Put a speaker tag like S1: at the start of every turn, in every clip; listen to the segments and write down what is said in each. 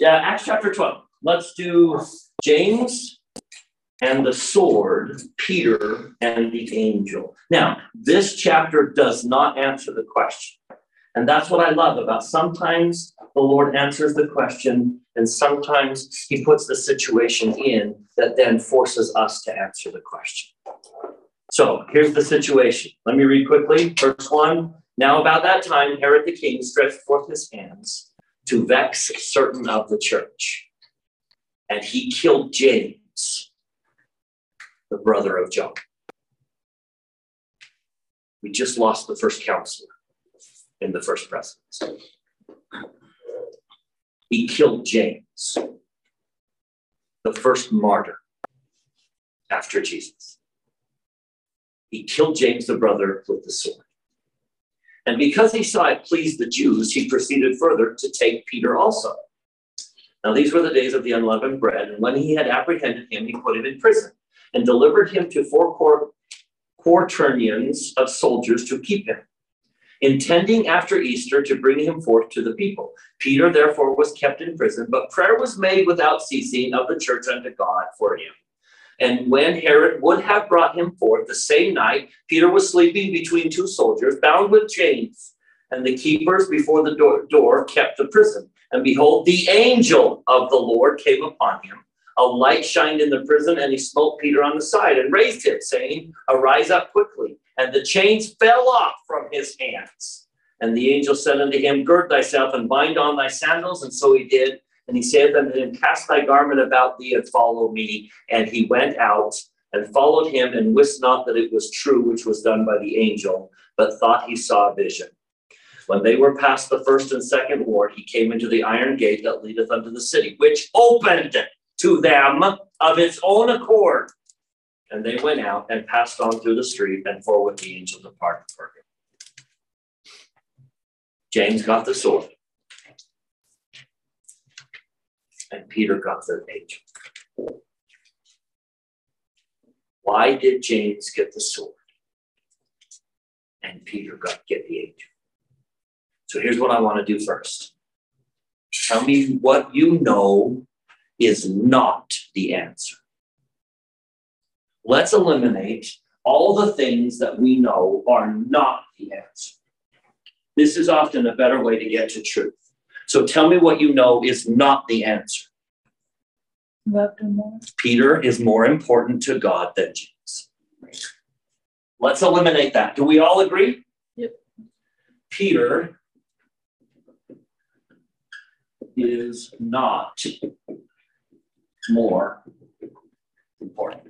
S1: Yeah, Acts chapter 12. Let's do James and the sword, Peter and the angel. Now, this chapter does not answer the question. And that's what I love about sometimes the Lord answers the question, and sometimes He puts the situation in that then forces us to answer the question. So here's the situation. Let me read quickly. Verse 1 Now, about that time, Herod the king stretched forth his hands to vex certain of the church, and he killed James, the brother of John. We just lost the first counselor in the first presidency. He killed James, the first martyr after Jesus. He killed James, the brother, with the sword. And because he saw it pleased the Jews, he proceeded further to take Peter also. Now, these were the days of the unleavened bread, and when he had apprehended him, he put him in prison and delivered him to four quaternions of soldiers to keep him intending after Easter to bring him forth to the people. Peter therefore was kept in prison, but prayer was made without ceasing of the church unto God for him. And when Herod would have brought him forth the same night, Peter was sleeping between two soldiers, bound with chains. And the keepers before the door, door kept the prison. And behold, the angel of the Lord came upon him. A light shined in the prison, and he smote Peter on the side and raised him, saying, Arise up quickly and the chains fell off from his hands. And the angel said unto him, Gird thyself and bind on thy sandals. And so he did. And he said unto him, Cast thy garment about thee and follow me. And he went out and followed him and wist not that it was true which was done by the angel, but thought he saw a vision. When they were past the first and second ward, he came into the iron gate that leadeth unto the city, which opened to them of its own accord. And they went out and passed on through the street, and forward the angel departed for him. James got the sword, and Peter got the angel. Why did James get the sword? And Peter got get the angel. So here's what I want to do first. Tell me what you know is not the answer. Let's eliminate all the things that we know are not the answer. This is often a better way to get to truth. So tell me what you know is not the answer.
S2: Him more.
S1: Peter is more important to God than Jesus. Let's eliminate that. Do we all agree?
S2: Yep.
S1: Peter is not more important.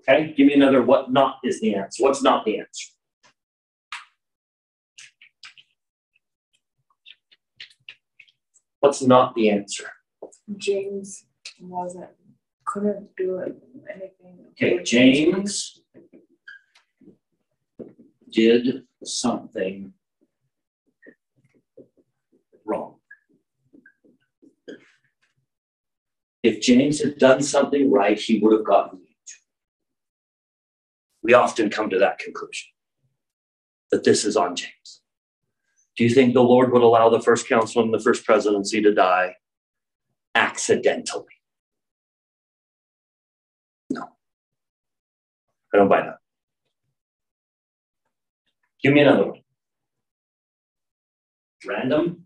S1: Okay, give me another what not is the answer. What's not the answer? What's not the answer?
S2: James wasn't, couldn't do it, anything.
S1: Okay, James did something wrong. If James had done something right, he would have gotten we often come to that conclusion that this is on James. Do you think the Lord would allow the first council and the first presidency to die accidentally? No. I don't buy that. Give me another one. Random,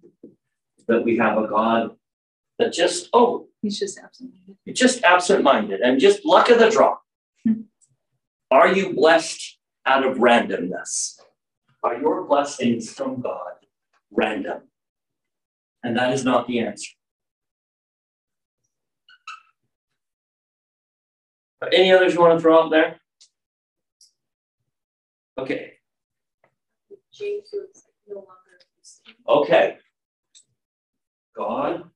S1: that we have a God that just, oh,
S2: He's just absent minded.
S1: just absent minded and just luck of the draw. Hmm. Are you blessed out of randomness? Are your blessings from God random? And that is not the answer. Any others you want to throw out there? Okay. Okay. God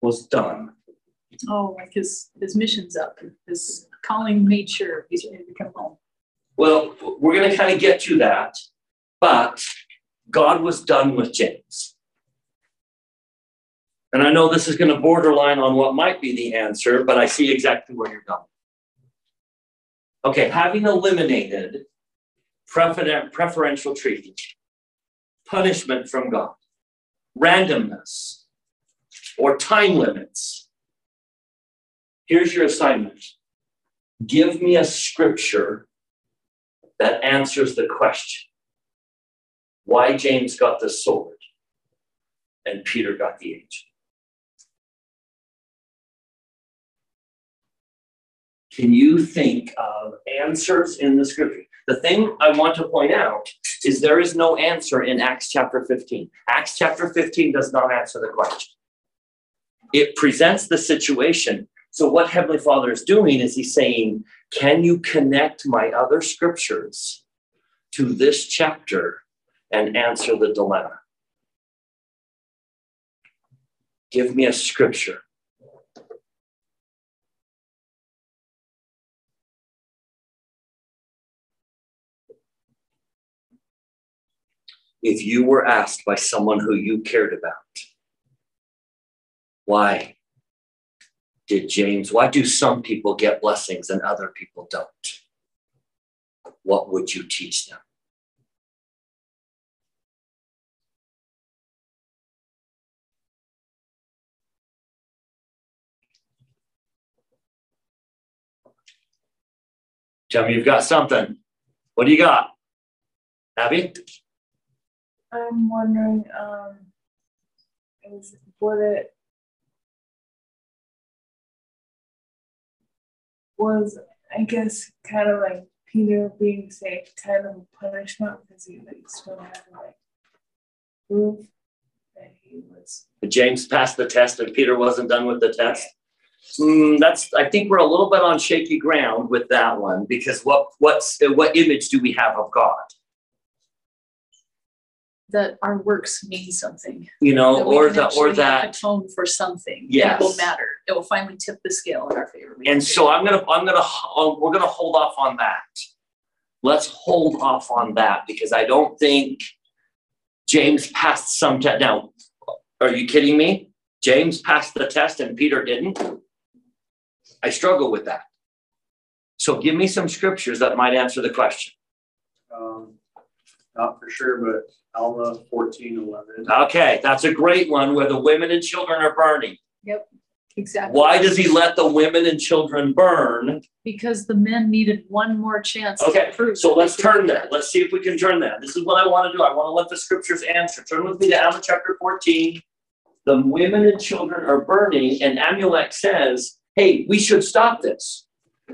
S1: was done.
S2: Oh, like his, his mission's up, his calling made sure he's ready to come home.
S1: Well, we're going to kind of get to that, but God was done with James. And I know this is going to borderline on what might be the answer, but I see exactly where you're going. Okay, having eliminated preferential treatment, punishment from God, randomness or time limits. Here's your assignment give me a scripture that answers the question why James got the sword and Peter got the angel. Can you think of answers in the scripture? The thing I want to point out is there is no answer in Acts chapter 15. Acts chapter 15 does not answer the question. It presents the situation. So, what Heavenly Father is doing is He's saying, Can you connect my other scriptures to this chapter and answer the dilemma? Give me a scripture if you were asked by someone who you cared about, why did James, why do some people get blessings and other people don't? What would you teach them? Tell me you've got something. What do you got? Abby?
S3: I'm wondering, um, is would it was I guess kind of like Peter being saved, kind of a punishment because he like still had to like prove that he was.
S1: But James passed the test and Peter wasn't done with the test. Mm, that's I think we're a little bit on shaky ground with that one because what what's what image do we have of God?
S2: that our works mean something.
S1: You know,
S2: that
S1: or the or that
S2: atone for something.
S1: Yes.
S2: It will matter. It will finally tip the scale in our favor. We
S1: and so I'm gonna I'm gonna uh, we're gonna hold off on that. Let's hold off on that because I don't think James passed some test. Now, are you kidding me? James passed the test and Peter didn't. I struggle with that. So give me some scriptures that might answer the question.
S4: Um, not for sure, but Alma fourteen eleven.
S1: Okay, that's a great one where the women and children are burning.
S2: Yep, exactly.
S1: Why does he let the women and children burn?
S2: Because the men needed one more chance
S1: Okay,
S2: to prove.
S1: So let's turn
S2: that.
S1: there. Let's see if we can turn that. This is what I want to do. I want to let the scriptures answer. Turn with me to Alma chapter 14. The women and children are burning, and Amulek says, Hey, we should stop this.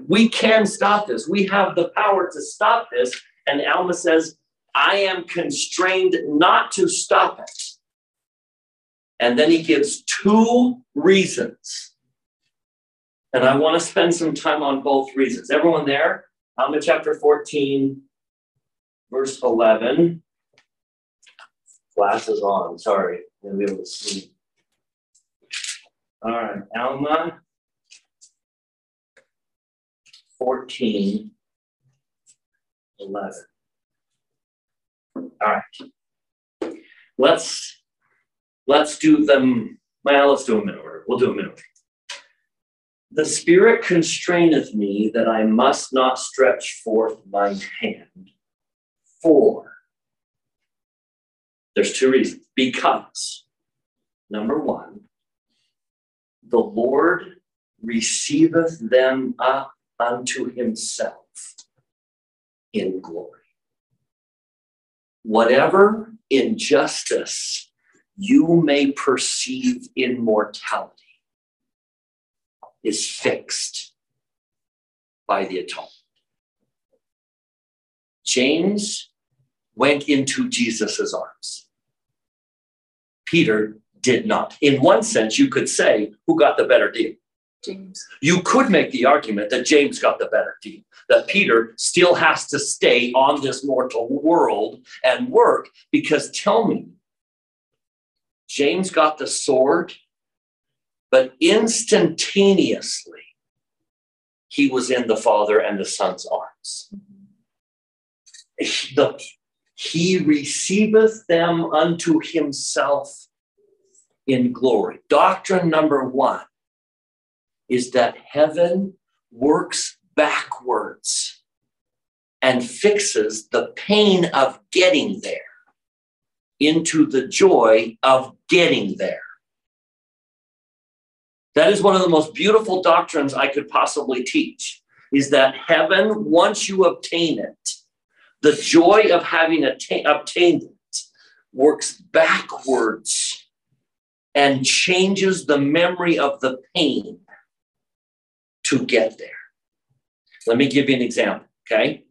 S1: We can stop this. We have the power to stop this. And Alma says, I am constrained not to stop it. And then he gives two reasons. And I want to spend some time on both reasons. Everyone there? Alma chapter 14, verse 11. Glasses on, sorry. I'm be able to see. All right, Alma 14, 11. All right. Let's let's do them. Well, let's do them in order. We'll do them in order. The Spirit constraineth me that I must not stretch forth mine hand. For there's two reasons. Because number one, the Lord receiveth them up unto himself in glory whatever injustice you may perceive in mortality is fixed by the atonement. James went into Jesus' arms. Peter did not. In one sense, you could say, who got the better deal?
S2: James.
S1: You could make the argument that James got the better deal, that Peter still has to stay on this mortal world and work, because tell me, James got the sword, but instantaneously he was in the Father and the Son's arms. Mm-hmm. The, he receiveth them unto himself in glory. Doctrine number one is that heaven works backwards and fixes the pain of getting there into the joy of getting there. That is one of the most beautiful doctrines I could possibly teach is that heaven, once you obtain it, the joy of having atta- obtained it works backwards and changes the memory of the pain to get there. Let me give you an example, okay?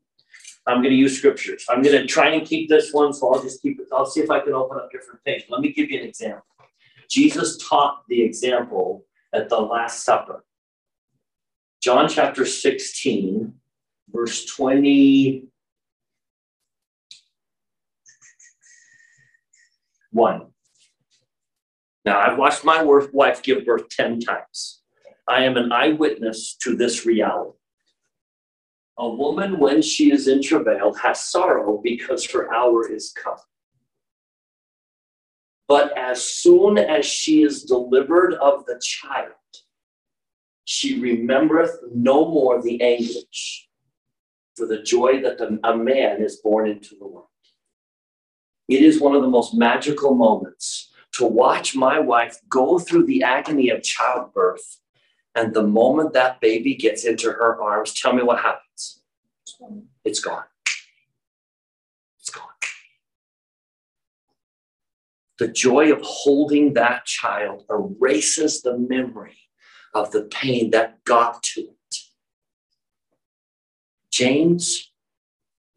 S1: I'm going to use scriptures. I'm going to try and keep this one, so I'll just keep it. I'll see if I can open up different things. Let me give you an example. Jesus taught the example at the Last Supper. John chapter 16, verse 20. One. Now, I've watched my wife give birth 10 times. I am an eyewitness to this reality. A woman, when she is in travail, has sorrow because her hour is come. But as soon as she is delivered of the child, she remembereth no more the anguish for the joy that a man is born into the world. It is one of the most magical moments to watch my wife go through the agony of childbirth. And the moment that baby gets into her arms, tell me what happens. It's gone. It's gone. The joy of holding that child erases the memory of the pain that got to it. James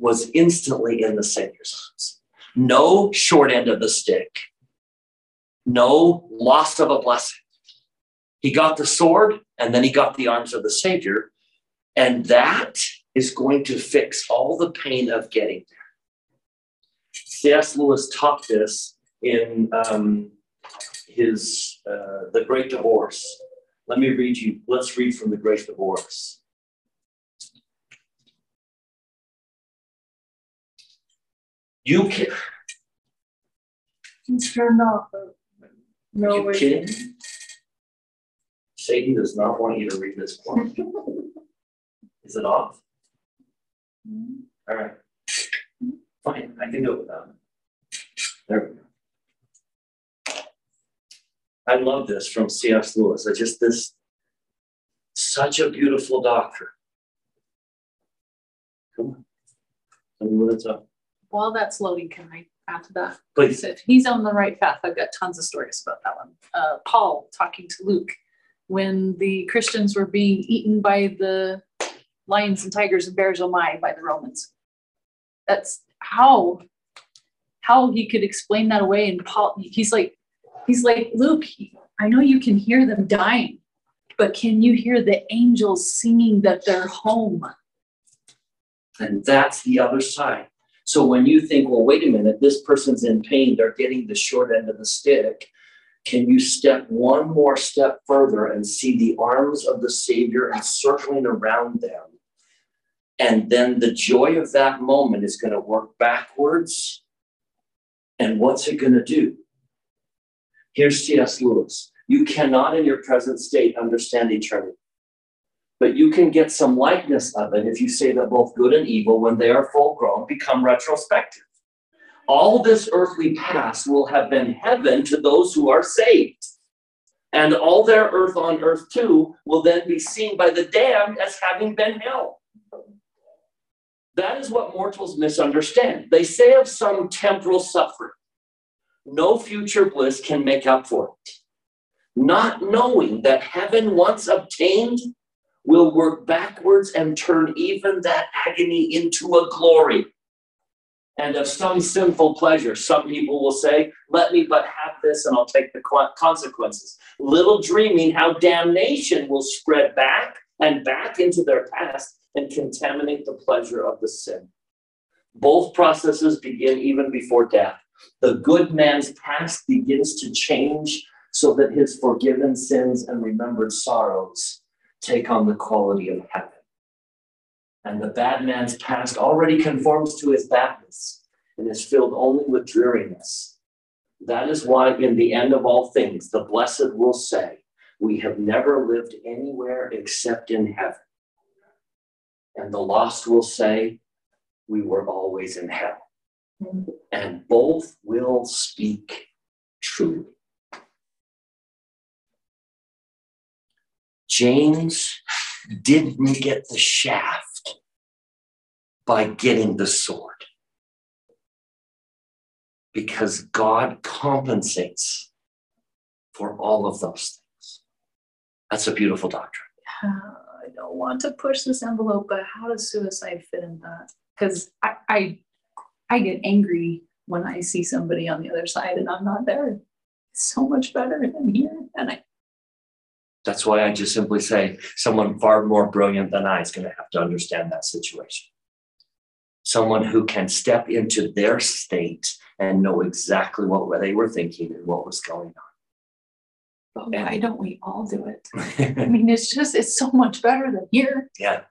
S1: was instantly in the Savior's arms. No short end of the stick, no loss of a blessing. He got the sword and then he got the arms of the Savior. And that is going to fix all the pain of getting there. C.S. Lewis taught this in um, his uh, The Great Divorce. Let me read you, let's read from The Great Divorce. You can.
S3: He's turned off. No
S1: you
S3: way.
S1: Satan does not want you to read this one. Is it off? All right. Fine, I can do it without it. There we go. I love this from C.S. Lewis. I just this such a beautiful doctrine. Come on. Tell me what it's up.
S2: While that's loading, can I add to that?
S1: Please.
S2: If he's on the right path, I've got tons of stories about that one. Uh, Paul talking to Luke when the Christians were being eaten by the lions and tigers and bears, oh my, by the Romans. That's how how he could explain that away. And Paul, he's like, he's like, Luke, I know you can hear them dying, but can you hear the angels singing that they're home?
S1: And that's the other side. So when you think, well, wait a minute, this person's in pain, they're getting the short end of the stick. Can you step one more step further and see the arms of the Savior encircling around them? And then the joy of that moment is going to work backwards. And what's it going to do? Here's C.S. Lewis. You cannot, in your present state, understand eternity. But you can get some likeness of it if you say that both good and evil, when they are full grown, become retrospective. All this earthly past will have been heaven to those who are saved. And all their earth on earth too will then be seen by the damned as having been hell. That is what mortals misunderstand. They say of some temporal suffering, no future bliss can make up for it. Not knowing that heaven, once obtained, will work backwards and turn even that agony into a glory. And of some sinful pleasure, some people will say, Let me but have this and I'll take the consequences. Little dreaming how damnation will spread back and back into their past and contaminate the pleasure of the sin. Both processes begin even before death. The good man's past begins to change so that his forgiven sins and remembered sorrows take on the quality of heaven. And the bad man's past already conforms to his badness and is filled only with dreariness. That is why, in the end of all things, the blessed will say, We have never lived anywhere except in heaven. And the lost will say, We were always in hell. and both will speak truly. James didn't get the shaft by getting the sword because God compensates for all of those things. That's a beautiful doctrine.
S2: Ah, I don't want to push this envelope, but how does suicide fit in that? Because I, I, I get angry when I see somebody on the other side and I'm not there. It's so much better than here. And I,
S1: That's why I just simply say someone far more brilliant than I is going to have to understand that situation. Someone who can step into their state and know exactly what they were thinking and what was going on.
S2: but why don't we all do it? I mean, it's just, it's so much better than here.
S1: yeah.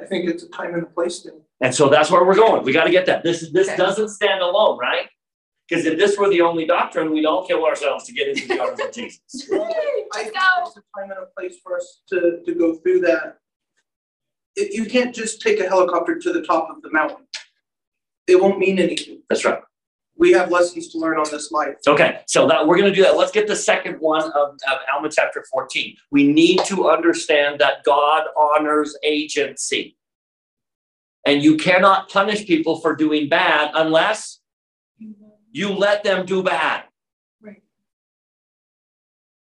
S4: I think it's a time and a place thing.
S1: And so that's where we're going. We got to get that. This this
S2: Okay.
S1: doesn't stand alone, right? Because if this were the only doctrine, we'd all kill ourselves to get into the arms of Jesus.
S4: I
S2: Let's
S4: think
S2: go.
S4: there's a time and a place for us to, to go through that. If you can't just take a helicopter to the top of the mountain. It won't mean anything.
S1: That's right.
S4: We have lessons to learn on this life.
S1: Okay, so that we're going to do that. Let's get the second one of, of Alma chapter 14. We need to understand that God honors agency. And you cannot punish people for doing bad unless you let them do bad.
S2: Right.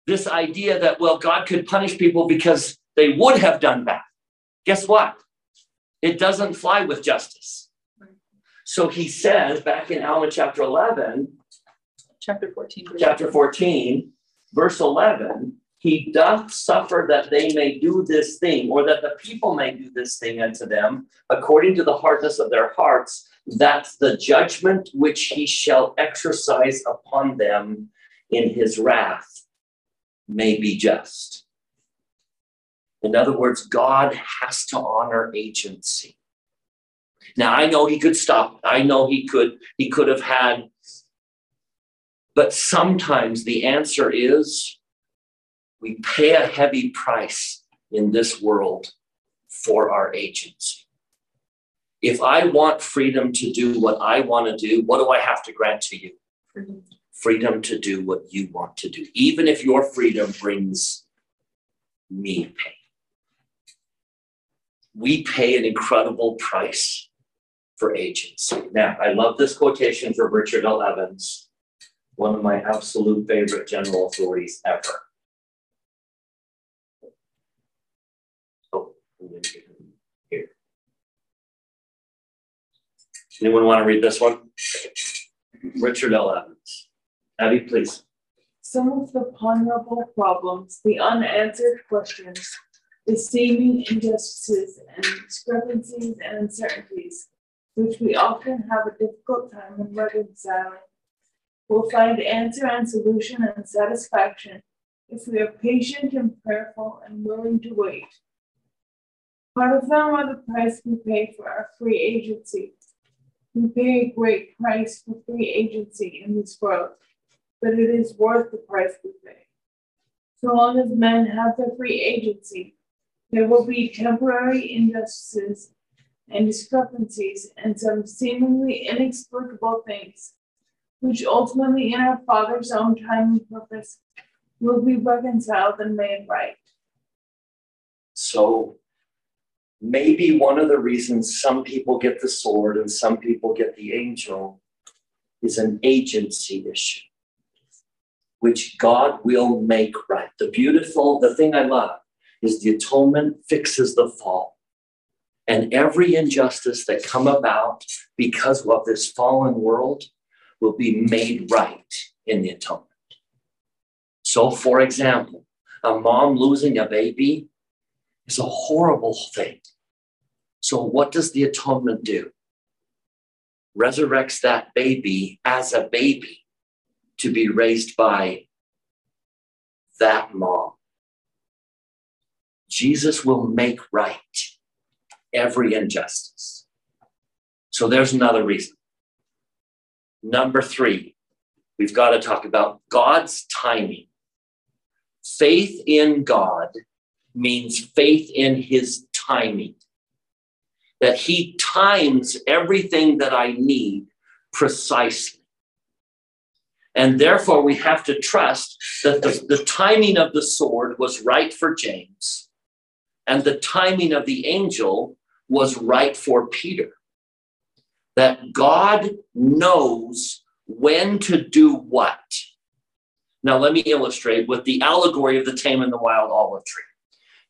S1: This idea that, well, God could punish people because they would have done bad. Guess what? It doesn't fly with justice. So he says back in Alma chapter 11,
S2: Chapter fourteen. verse-
S1: chapter 14, verse 11, he doth suffer that they may do this thing, or that the people may do this thing unto them, according to the hardness of their hearts, that the judgment which he shall exercise upon them in his wrath may be just. In other words, God has to honor agency. Now I know he could stop. I know he could, he could have had but sometimes the answer is we pay a heavy price in this world for our agency. If I want freedom to do what I want to do, what do I have to grant to you? Freedom. Freedom to do what you want to do, even if your freedom brings me pain. We pay an incredible price for agency. Now, I love this quotation from Richard L. Evans one of my absolute favorite general authorities ever. Oh, here. Anyone want to read this one? Richard L. Evans. Abby, please.
S3: Some of the ponderable problems, the unanswered questions, the seeming injustices and discrepancies and uncertainties, which we often have a difficult time in reconciling, will find answer and solution and satisfaction if we are patient and prayerful and willing to wait. Part of them are the price we pay for our free agency. We pay a great price for free agency in this world but it is worth the price we pay. So long as men have their free agency, there will be temporary injustices and discrepancies and some seemingly inexplicable things, which ultimately, in our Father's own time and purpose, will be reconciled and made right.
S1: So maybe one of the reasons some people get the sword and some people get the angel is an agency issue, which God will make right. The beautiful, the thing I love is the atonement fixes the fall. And every injustice that come about because of this fallen world will be made right in the atonement. So, for example, a mom losing a baby is a horrible thing. So, what does the atonement do? Resurrects that baby as a baby to be raised by that mom. Jesus will make right every injustice. So, there's another reason. Number three, we've got to talk about God's timing. Faith in God means faith in his timing. That he times everything that I need precisely. And therefore, we have to trust that the, the timing of the sword was right for James, and the timing of the angel was right for Peter. That God knows when to do what. Now, let me illustrate with the allegory of the tame and the wild olive tree.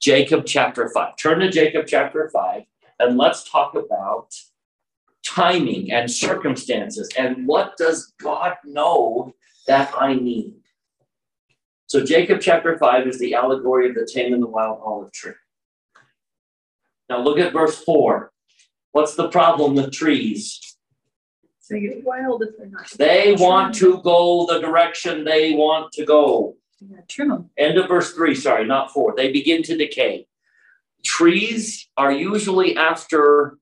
S1: Jacob chapter 5. Turn to Jacob chapter 5, and let's talk about timing and circumstances and what does God know that I need. So, Jacob chapter 5 is the allegory of the tame and the wild olive tree. Now, look at verse 4. What's the problem with trees?
S2: They get wild if they're not.
S1: They want to go the direction they want to go.
S2: Gotta trim them.
S1: End of verse 3, sorry, not 4. They begin to decay. Trees are usually after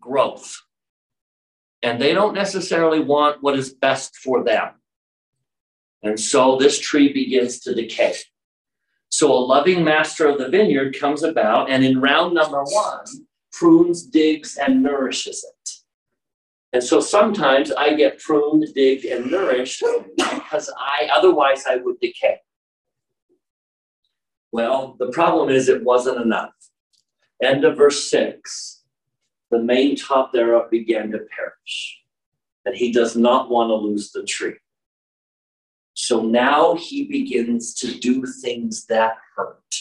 S1: growth, and they don't necessarily want what is best for them. And so this tree begins to decay. So a loving master of the vineyard comes about, and in round number one, prunes, digs, and nourishes it. And so sometimes I get pruned, digged, and nourished because I otherwise I would decay. Well, the problem is it wasn't enough. End of verse six. The main top thereof began to perish, and he does not want to lose the tree. So now he begins to do things that hurt.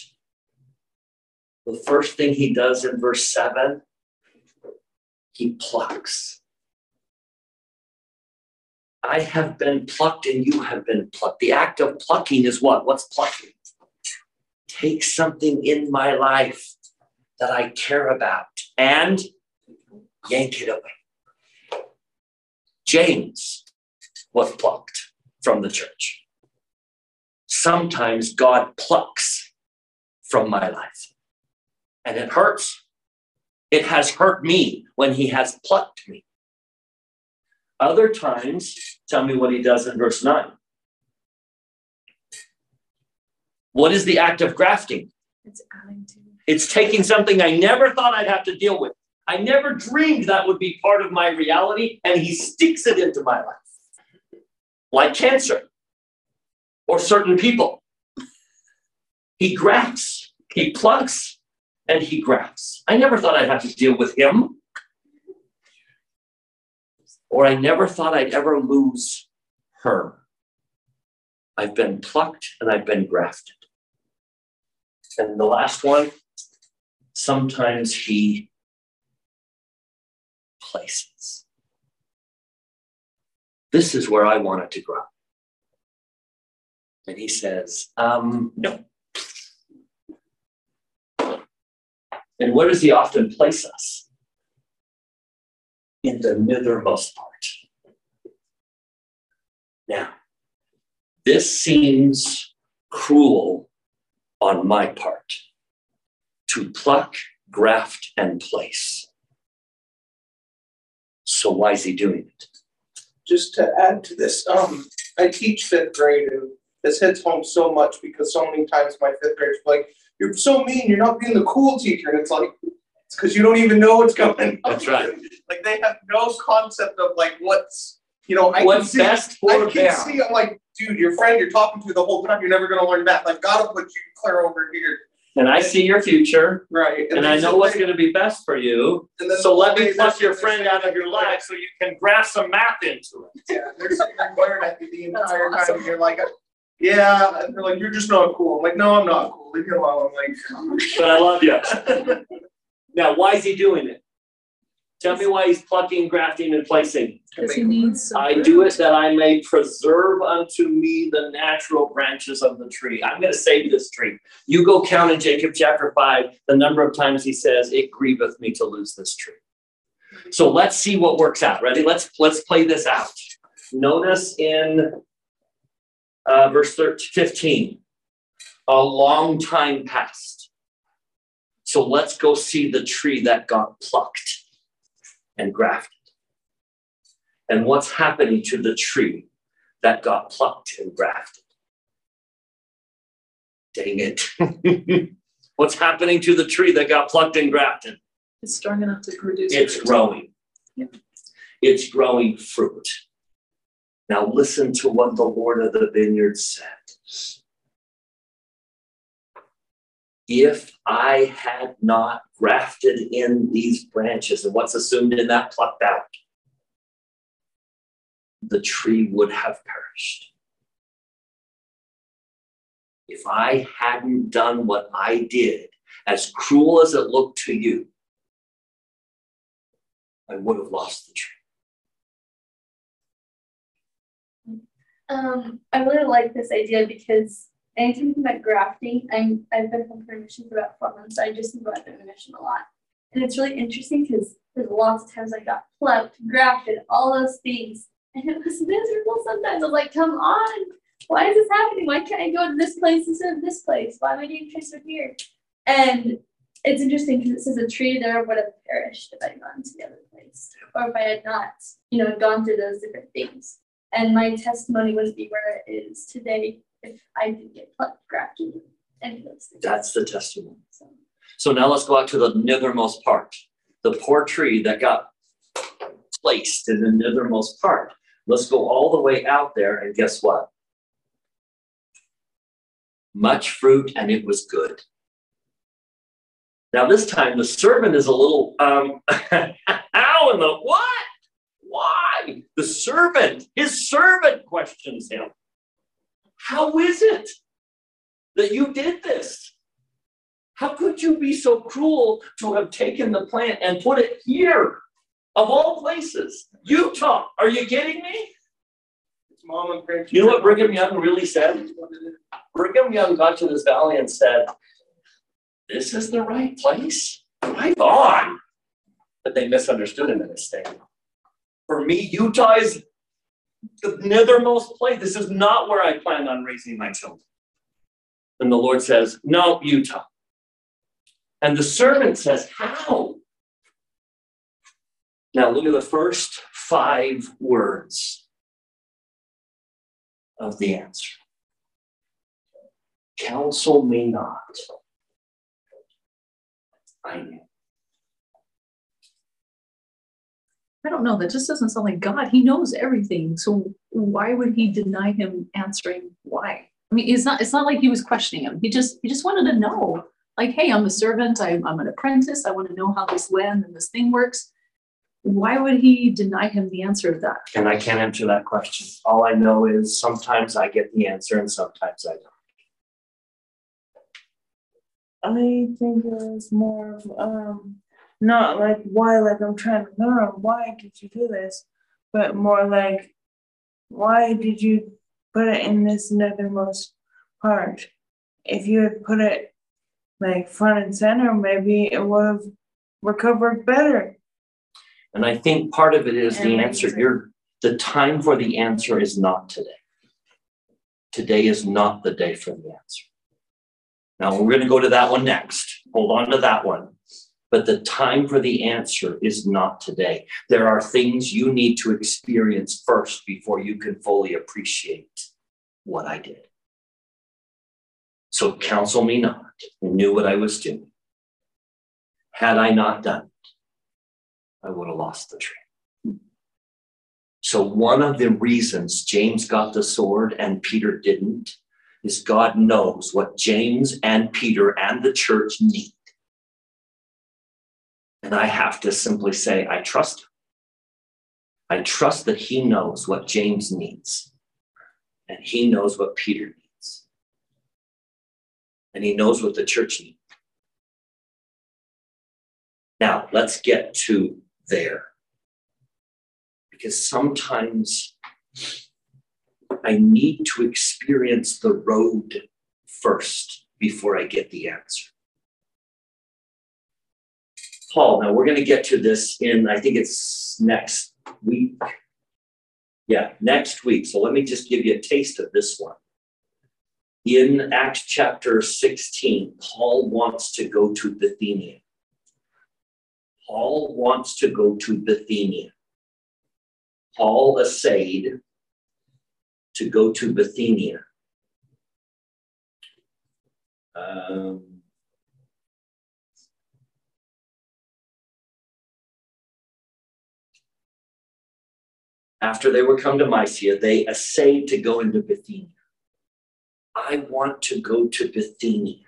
S1: The first thing he does in verse seven, he plucks. I have been plucked and you have been plucked. The act of plucking is what? What's plucking? Take something in my life that I care about and yank it away. James was plucked from the church. Sometimes God plucks from my life, and it hurts. It has hurt me when He has plucked me. Other times, tell me what He does in verse 9. What is the act of grafting?
S2: It's adding to.
S1: It's taking something I never thought I'd have to deal with. I never dreamed that would be part of my reality, and he sticks it into my life. Like cancer or certain people. He grafts, he plucks, and he grafts. I never thought I'd have to deal with him. Or I never thought I'd ever lose her. I've been plucked and I've been grafted. And the last one, sometimes he places. This is where I want it to grow. And he says, um, no. And where does he often place us? In the nethermost part. Now, this seems cruel on my part to pluck, graft, and place. So why is he doing it?
S4: Just to add to this, um, I teach fifth grade and this hits home so much because so many times my fifth graders are like, you're so mean, you're not being the cool teacher. And it's like, it's because you don't even know what's going on.
S1: That's right.
S4: Like they have no concept of like what's, you know, I can
S1: What's
S4: see,
S1: best
S4: I can
S1: them.
S4: see. I'm like, dude, your friend you're talking to the whole time, you're never gonna learn math. I've gotta put you clear over here.
S1: And I see your future,
S4: Right.
S1: and
S4: then
S1: I know
S4: so
S1: what's
S4: they-
S1: going to be best for you.
S4: and then
S1: So let me
S4: they-
S1: pluck your
S4: they're
S1: friend
S4: sitting
S1: out of your life so you can graft some math into it.
S4: Yeah, they're sitting there glaring at you the
S2: That's
S4: entire time,
S2: awesome.
S4: and you're like, yeah, and they're like, you're just not cool. I'm like, no, I'm not cool, leave me alone, I'm like.
S1: But I love you. Now, why is he doing it? Tell me why he's plucking, grafting, and placing.
S2: Because he needs.
S1: I do it that I may preserve unto me the natural branches of the tree. I'm going to save this tree. You go count in Jacob chapter 5 the number of times he says, It grieveth me to lose this tree. So let's see what works out. Ready? Let's let's play this out. Notice in uh, verse 13, 15, a long time passed. So let's go see the tree that got plucked and grafted and what's happening to the tree that got plucked and grafted. Dang it. what's happening to the tree that got plucked and grafted?
S2: It's strong enough to produce.
S1: It's
S2: fruit.
S1: growing.
S2: Yep.
S1: it's growing fruit. Now, listen to what the Lord of the vineyard said. If I had not grafted in these branches, and what's assumed in that plucked out, the tree would have perished. If I hadn't done what I did, as cruel as it looked to you, I would have lost the tree.
S5: Um, I really like this idea because anything about grafting, I'm I've been home for for about four months. So I just think about the mission a lot, and it's really interesting because there's lots of times I got plucked, grafted, all those things, and it was miserable. Sometimes I was like, "Come on, why is this happening? Why can't I go to this place instead of this place? Why am I getting transfer here?" And it's interesting because it says a tree there would have perished if I had gone to the other place, or if I had not, you know, gone through those different things. And my testimony wouldn't be where it is today if I didn't get any of those things.
S1: That's the testimony.
S5: So,
S1: So now let's go out to the nethermost part. The poor tree that got placed in the nethermost part. Let's go all the way out there, and guess what? Much fruit, and it was good. Now, this time the servant is a little, um, how in the what? Why? The servant, his servant questions him. How is it that you did this? How could you be so cruel to have taken the plant and put it here, of all places? Utah, are you kidding me?
S4: It's mom and grandchildren.
S1: You know what Brigham Young really said? Brigham Young got to this valley and said, This is the right place? Right on. But they misunderstood him in his statement. For me, Utah is the nethermost place. This is not where I plan on raising my children. And the Lord says, No, Utah. And the servant says, How? Now look at the first five words of the answer. Counsel me not. I knew.
S2: I don't know, that just doesn't sound like God. He knows everything. So why would he deny him answering why? I mean, it's not, it's not like he was questioning him. He just, he just wanted to know, like, hey, I'm a servant, I'm, I'm an apprentice, I want to know how this land and this thing works. Why would he deny him the answer of that?
S1: And I can't answer that question. All I know is sometimes I get the answer and sometimes I don't.
S3: I think it was more of um not like why like I'm trying to learn why did you do this, but more like why did you put it in this nethermost part? If you had put it like front and center, maybe it would have recovered better.
S1: And I think part of it is the answer. You're, the time for the answer is not today. Today is not the day for the answer. Now, we're going to go to that one next. Hold on to that one. But the time for the answer is not today. There are things you need to experience first before you can fully appreciate what I did. So counsel me not. I knew what I was doing. Had I not done it, I would have lost the tree. So, one of the reasons James got the sword and Peter didn't is God knows what James and Peter and the church need. And I have to simply say, I trust him. I trust that he knows what James needs, and he knows what Peter needs, and he knows what the church needs. Now, let's get to there. Because sometimes I need to experience the road first before I get the answer. Paul, now we're going to get to this in, I think it's next week. Yeah, next week. So let me just give you a taste of this one. In Acts chapter 16, Paul wants to go to Bithynia. Paul wants to go to Bithynia. Paul essayed to go to Bithynia. Um, after they were come to Mysia, they essayed to go into Bithynia. I want to go to Bithynia.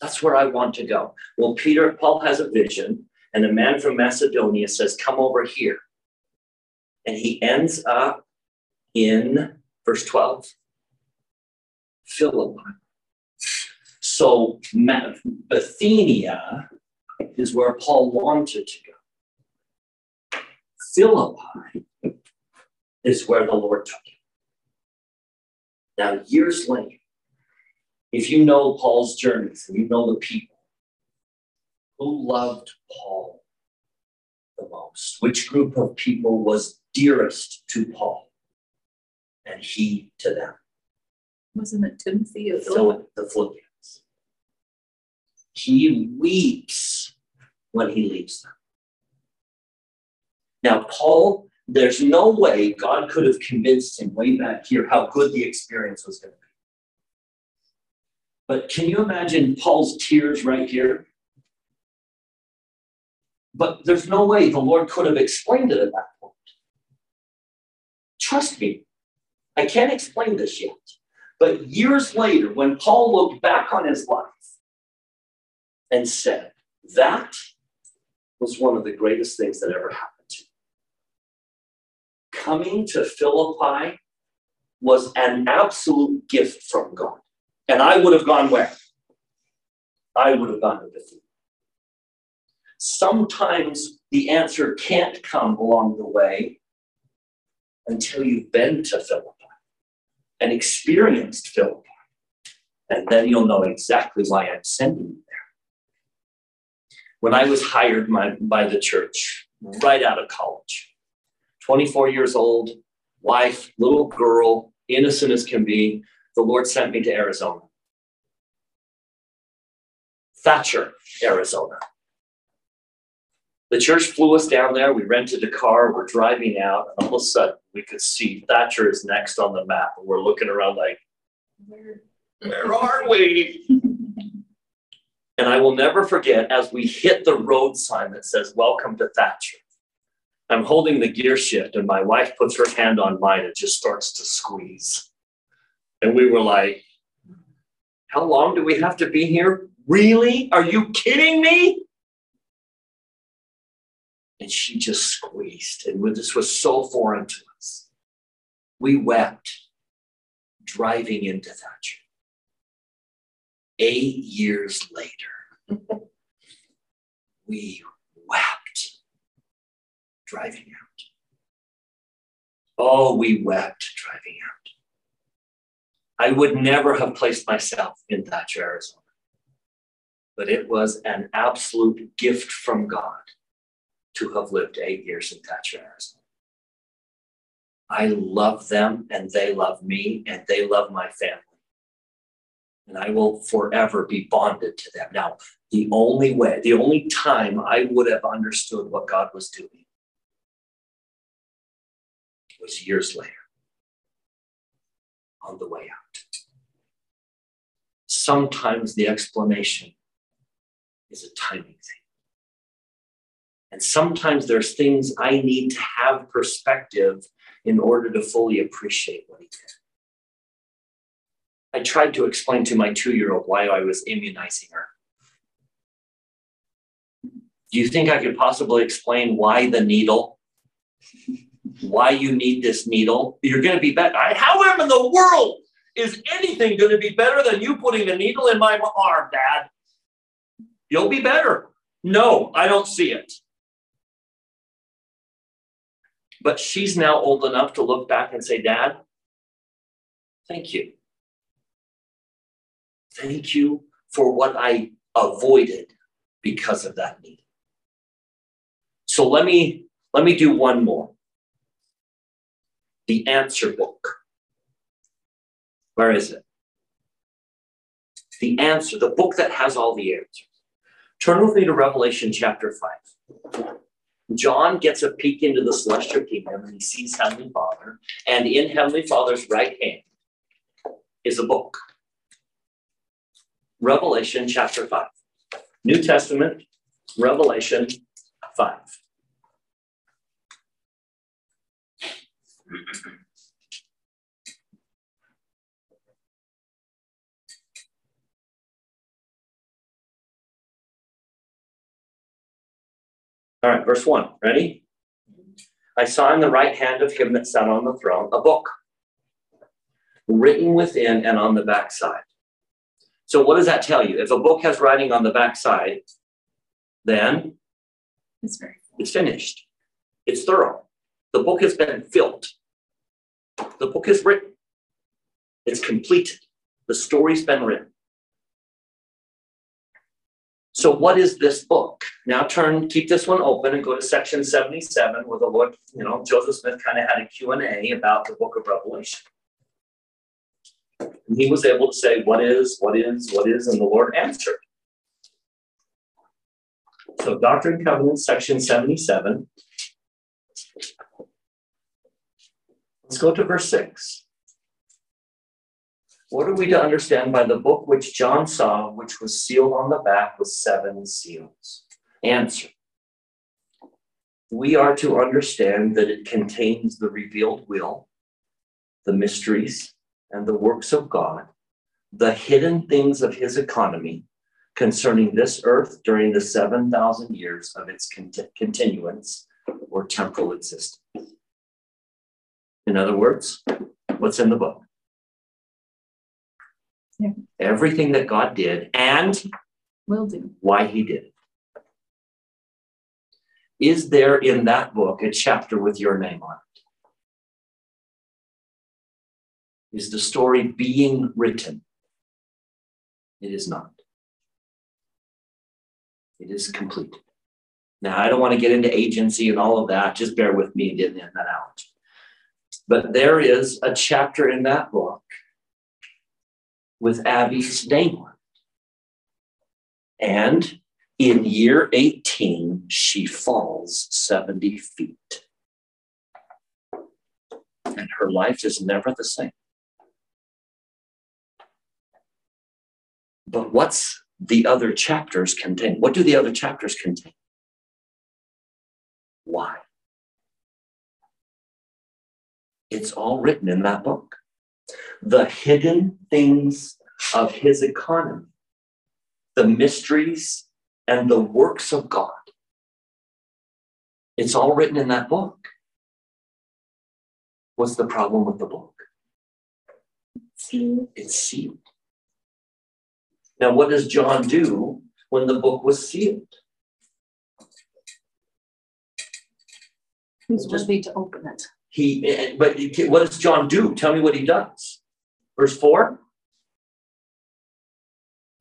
S1: That's where I want to go. Well, Peter, Paul has a vision, and a man from Macedonia says, Come over here. And he ends up in verse 12 Philippi. So, Bithynia is where Paul wanted to go. Philippi is where the Lord took him. Now, years later, if you know Paul's journeys and you know the people who loved Paul the most, which group of people was dearest to Paul and he to them?
S2: Wasn't it Timothy of
S1: Philip, the Philippians. He weeps when he leaves them. Now, Paul, there's no way God could have convinced him way back here how good the experience was going to be. But can you imagine Paul's tears right here? But there's no way the Lord could have explained it at that point. Trust me, I can't explain this yet. But years later, when Paul looked back on his life and said, That was one of the greatest things that ever happened. Coming to Philippi was an absolute gift from God. And I would have gone where? I would have gone to Bithynia. Sometimes the answer can't come along the way until you've been to Philippi and experienced Philippi. And then you'll know exactly why I'm sending you there. When I was hired by the church right out of college, 24 years old, wife, little girl, innocent as can be, the Lord sent me to Arizona. Thatcher, Arizona. The church flew us down there. We rented a car. We're driving out, and all of a sudden we could see Thatcher is next on the map. And we're looking around like, where, where are we? and I will never forget as we hit the road sign that says, Welcome to Thatcher. I'm holding the gear shift, and my wife puts her hand on mine and just starts to squeeze. And we were like, How long do we have to be here? Really? Are you kidding me? And she just squeezed. And this was so foreign to us. We wept driving into Thatcher. Eight years later, we wept driving out. Oh, we wept driving out. I would never have placed myself in Thatcher, Arizona. But it was an absolute gift from God to have lived eight years in Thatcher, Arizona. I love them and they love me and they love my family. And I will forever be bonded to them. Now, the only way, the only time I would have understood what God was doing was years later on the way out. Sometimes the explanation is a timing thing. And sometimes there's things I need to have perspective in order to fully appreciate what he did. I tried to explain to my two year old why I was immunizing her. Do you think I could possibly explain why the needle? why you need this needle. You're going to be better. However, in the world is anything going to be better than you putting a needle in my arm, Dad? You'll be better. No, I don't see it. But she's now old enough to look back and say, Dad, thank you. Thank you for what I avoided because of that needle. So let me let me do one more the answer book. Where is it? The answer, the book that has all the answers. Turn with me to Revelation chapter 5. John gets a peek into the celestial kingdom and he sees Heavenly Father, and in Heavenly Father's right hand is a book. Revelation chapter 5. New Testament, Revelation 5. All right, verse one, ready? I saw in the right hand of him that sat on the throne a book written within and on the backside. So, what does that tell you? If a book has writing on the backside, then
S2: It's very.
S1: it's finished. It's thorough. The book has been filled. The book is written. It's completed. The story's been written. So what is this book? Now turn, keep this one open and go to section 77 where the Lord, you know, Joseph Smith kind of had a Q&A about the book of Revelation. And he was able to say, what is, what is, what is, and the Lord answered. So Doctrine and Covenants, section 77. Let's go to verse 6. What are we to understand by the book which John saw, which was sealed on the back with seven seals? Answer. We are to understand that it contains the revealed will, the mysteries, and the works of God, the hidden things of his economy concerning this earth during the 7,000 years of its cont- continuance or temporal existence. In other words, what's in the book?
S2: Yeah.
S1: Everything that God did and
S2: Will do.
S1: why he did it. Is there in that book a chapter with your name on it? Is the story being written? It is not. It is complete. Now, I don't want to get into agency and all of that. Just bear with me getting that out. But there is a chapter in that book with Abby's name on it. And in year 18, she falls 70 feet. And her life is never the same. But what's the other chapters contain? What do the other chapters contain? Why? It's all written in that book. The hidden things of his economy, the mysteries and the works of God. It's all written in that book. What's the problem with the book? It's sealed. Now, what does John do when the book was sealed?
S2: Who's
S1: Just-
S2: worthy to open it?
S1: He, but what does John do? Tell me what he does. Verse four,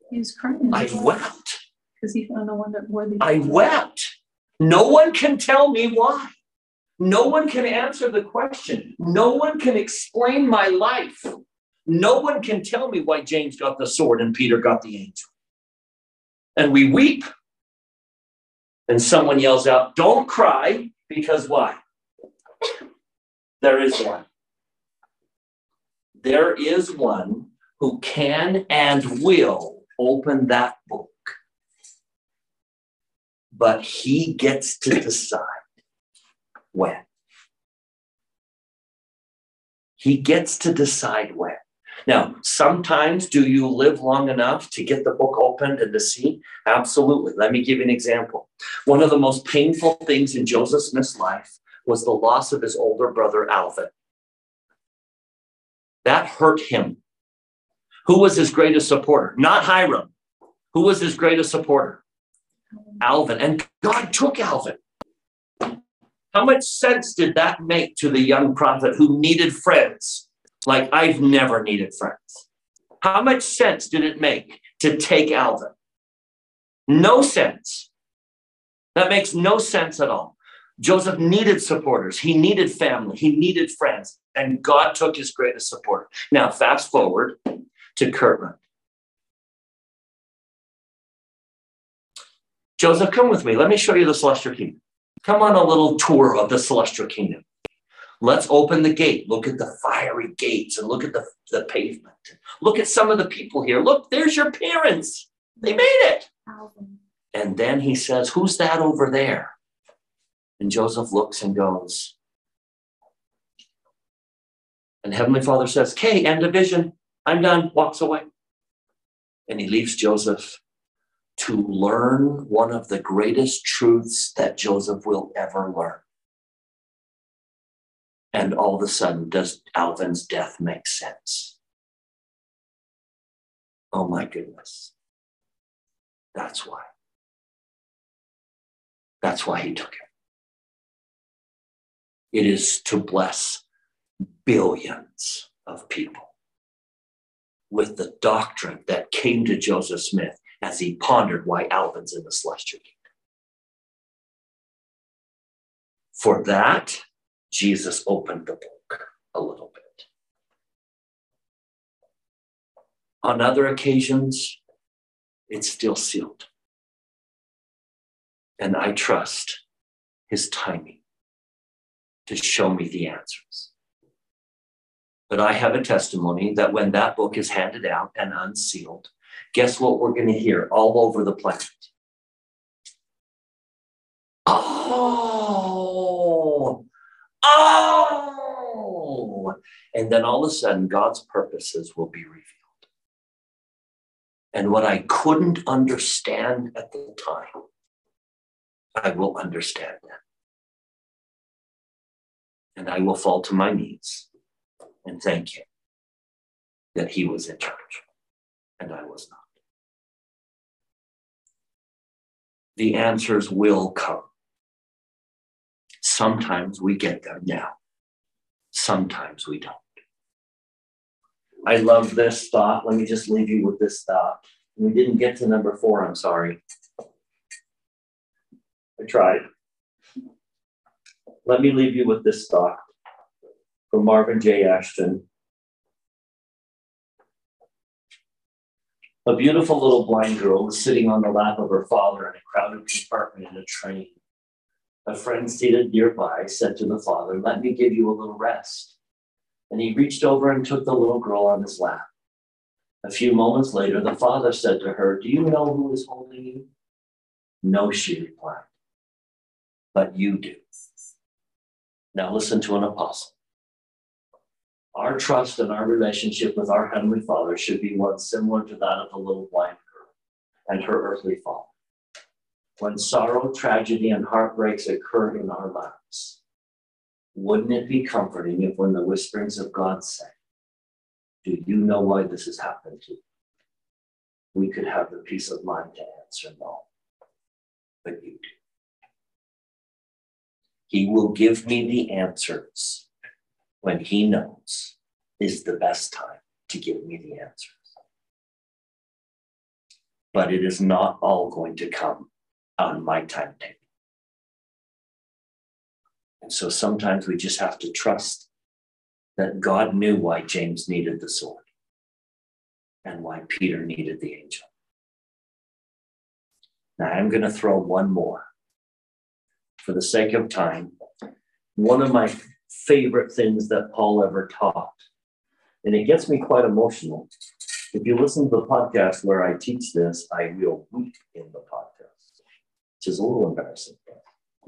S2: He's crying.
S1: I wept.
S2: Because he found no one that worthy.
S1: I wept. No one can tell me why. No one can answer the question. No one can explain my life. No one can tell me why James got the sword and Peter got the angel. And we weep. And someone yells out, Don't cry, because why? There is one. There is one who can and will open that book but he gets to decide when. He gets to decide when. Now, sometimes do you live long enough to get the book opened and to see? Absolutely. Let me give you an example. One of the most painful things in Joseph Smith's life was the loss of his older brother, Alvin. That hurt him. Who was his greatest supporter? Not Hyrum. Who was his greatest supporter? Alvin, and God took Alvin. How much sense did that make to the young prophet who needed friends like I've never needed friends? How much sense did it make to take Alvin? No sense. That makes no sense at all. Joseph needed supporters, he needed family, he needed friends, and God took his greatest supporter. Now, fast forward to Kirtland. Joseph, come with me. Let me show you the celestial kingdom. Come on a little tour of the celestial kingdom. Let's open the gate. Look at the fiery gates and look at the, the pavement. Look at some of the people here. Look, there's your parents. They made it. And then he says, Who's that over there? And Joseph looks and goes, And Heavenly Father says, Okay, end of vision. I'm done. Walks away. And he leaves Joseph to learn one of the greatest truths that Joseph will ever learn. And all of a sudden, does Alvin's death make sense? Oh my goodness. That's why. That's why he took it. It is to bless billions of people with the doctrine that came to Joseph Smith as he pondered why Alvin's in the celestial kingdom. For that, Jesus opened the book a little bit. On other occasions, it's still sealed. And I trust his timing to show me the answers. But I have a testimony that when that book is handed out and unsealed, guess what we're going to hear all over the planet? Oh, oh. And then all of a sudden, God's purposes will be revealed. And what I couldn't understand at the time, I will understand then. And I will fall to my knees and thank Him that He was in charge and I was not. The answers will come. Sometimes we get them now, sometimes we don't. I love this thought. Let me just leave you with this thought. We didn't get to number four, I'm sorry. I tried. Let me leave you with this thought from Marvin J. Ashton. A beautiful little blind girl was sitting on the lap of her father in a crowded compartment in a train. A friend seated nearby said to the father, Let me give you a little rest. And he reached over and took the little girl on his lap. A few moments later, the father said to her, Do you know who is holding you? No, she replied. But you do. Now listen to an apostle. Our trust and our relationship with our Heavenly Father should be one similar to that of the little blind girl and her earthly father. When sorrow, tragedy, and heartbreaks occur in our lives, wouldn't it be comforting if, when the whisperings of God say, Do you know why this has happened to you? We could have the peace of mind to answer no, but you do. He will give me the answers when he knows is the best time to give me the answers. But it is not all going to come on my timetable. And so sometimes we just have to trust that God knew why James needed the sword and why Peter needed the angel. Now I'm going to throw one more. For the sake of time, one of my favorite things that Paul ever taught. And it gets me quite emotional. If you listen to the podcast where I teach this, I will weep in the podcast, which is a little embarrassing.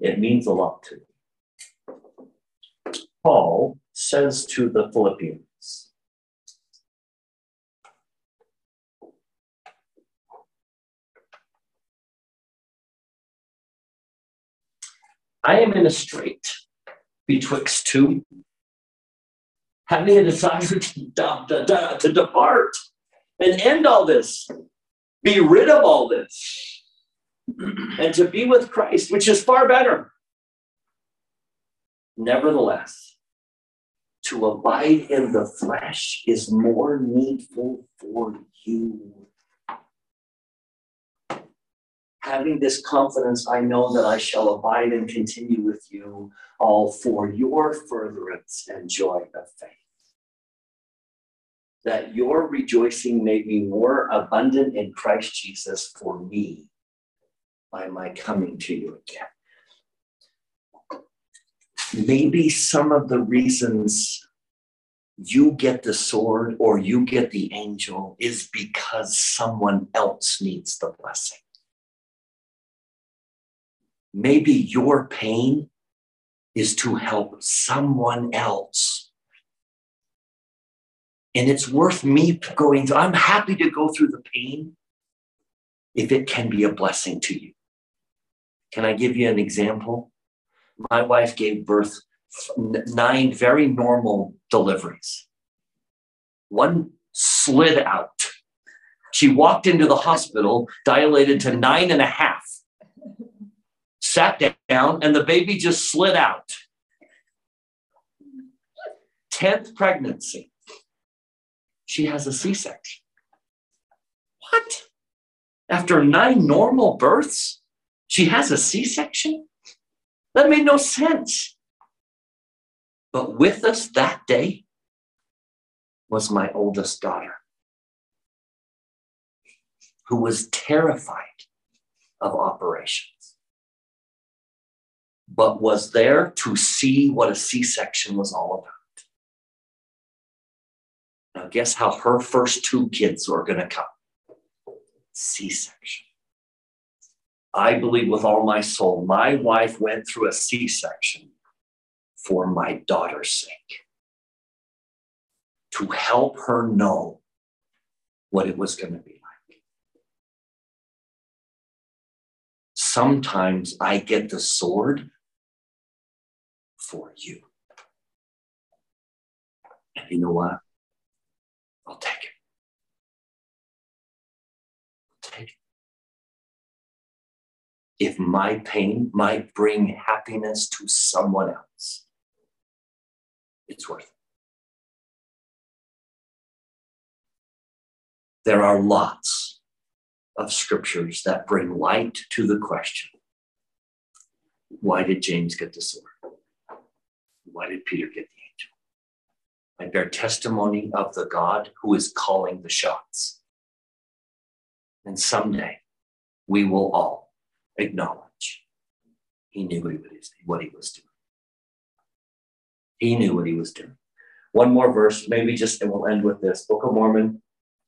S1: it means a lot to me. Paul says to the Philippians, I am in a strait betwixt two, having a desire to, to, to depart and end all this, be rid of all this, and to be with Christ, which is far better. Nevertheless, to abide in the flesh is more needful for you having this confidence, I know that I shall abide and continue with you all for your furtherance and joy of faith. That your rejoicing may be more abundant in Christ Jesus for me by my coming to you again. Maybe some of the reasons you get the sword or you get the angel is because someone else needs the blessing maybe your pain is to help someone else And it's worth me going through. I'm happy to go through the pain if it can be a blessing to you. Can I give you an example? My wife gave birth nine very normal deliveries. One slid out. She walked into the hospital, dilated to nine and a half, sat down, and the baby just slid out. 10th pregnancy. She has a C section. What? After nine normal births, she has a C section? That made no sense. But with us that day was my oldest daughter, who was terrified of operations, but was there to see what a C section was all about. Now, guess how her first two kids were going to come? C section. I believe with all my soul, my wife went through a C section for my daughter's sake to help her know what it was going to be like. Sometimes I get the sword for you. And you know what? I'll take it. I'll take it. If my pain might bring happiness to someone else, it's worth it. There are lots of scriptures that bring light to the question why did James get the sword? Why did Peter get the angel? I bear testimony of the God who is calling the shots. And someday we will all acknowledge he knew what he was doing. He knew what he was doing. One more verse, maybe just, and we'll end with this Book of Mormon.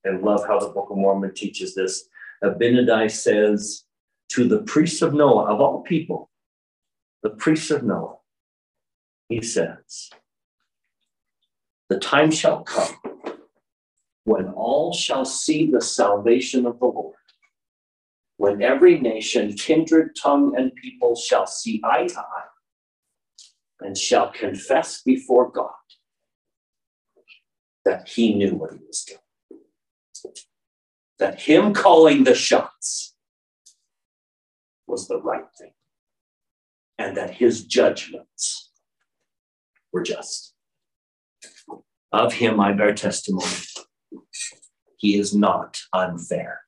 S1: I love how the Book of Mormon teaches this. Abinadi says to the priests of Noah, of all people, the priests of Noah, he says, the time shall come when all shall see the salvation of the Lord, when every nation, kindred, tongue, and people shall see eye to eye and shall confess before God that he knew what he was doing. That him calling the shots was the right thing, and that his judgments were just. Of him I bear testimony. He is not unfair,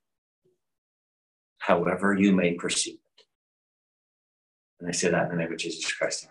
S1: however you may perceive it. And I say that in the name of Jesus Christ.